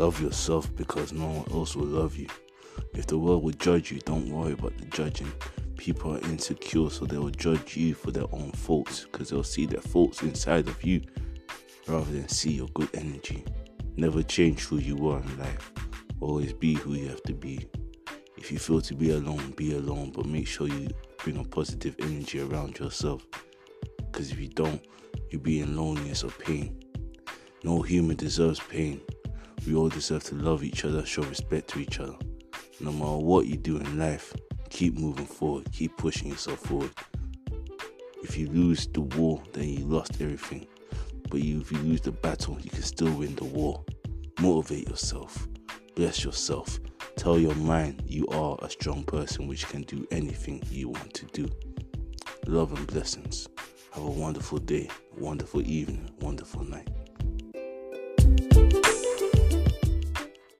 Love yourself because no one else will love you. If the world will judge you, don't worry about the judging. People are insecure, so they will judge you for their own faults because they'll see their faults inside of you rather than see your good energy. Never change who you are in life. Always be who you have to be. If you feel to be alone, be alone, but make sure you bring a positive energy around yourself. Because if you don't, you'll be in loneliness or pain. No human deserves pain. We all deserve to love each other, show respect to each other. No matter what you do in life, keep moving forward, keep pushing yourself forward. If you lose the war, then you lost everything. But you, if you lose the battle, you can still win the war. Motivate yourself, bless yourself, tell your mind you are a strong person which can do anything you want to do. Love and blessings. Have a wonderful day, wonderful evening, wonderful night.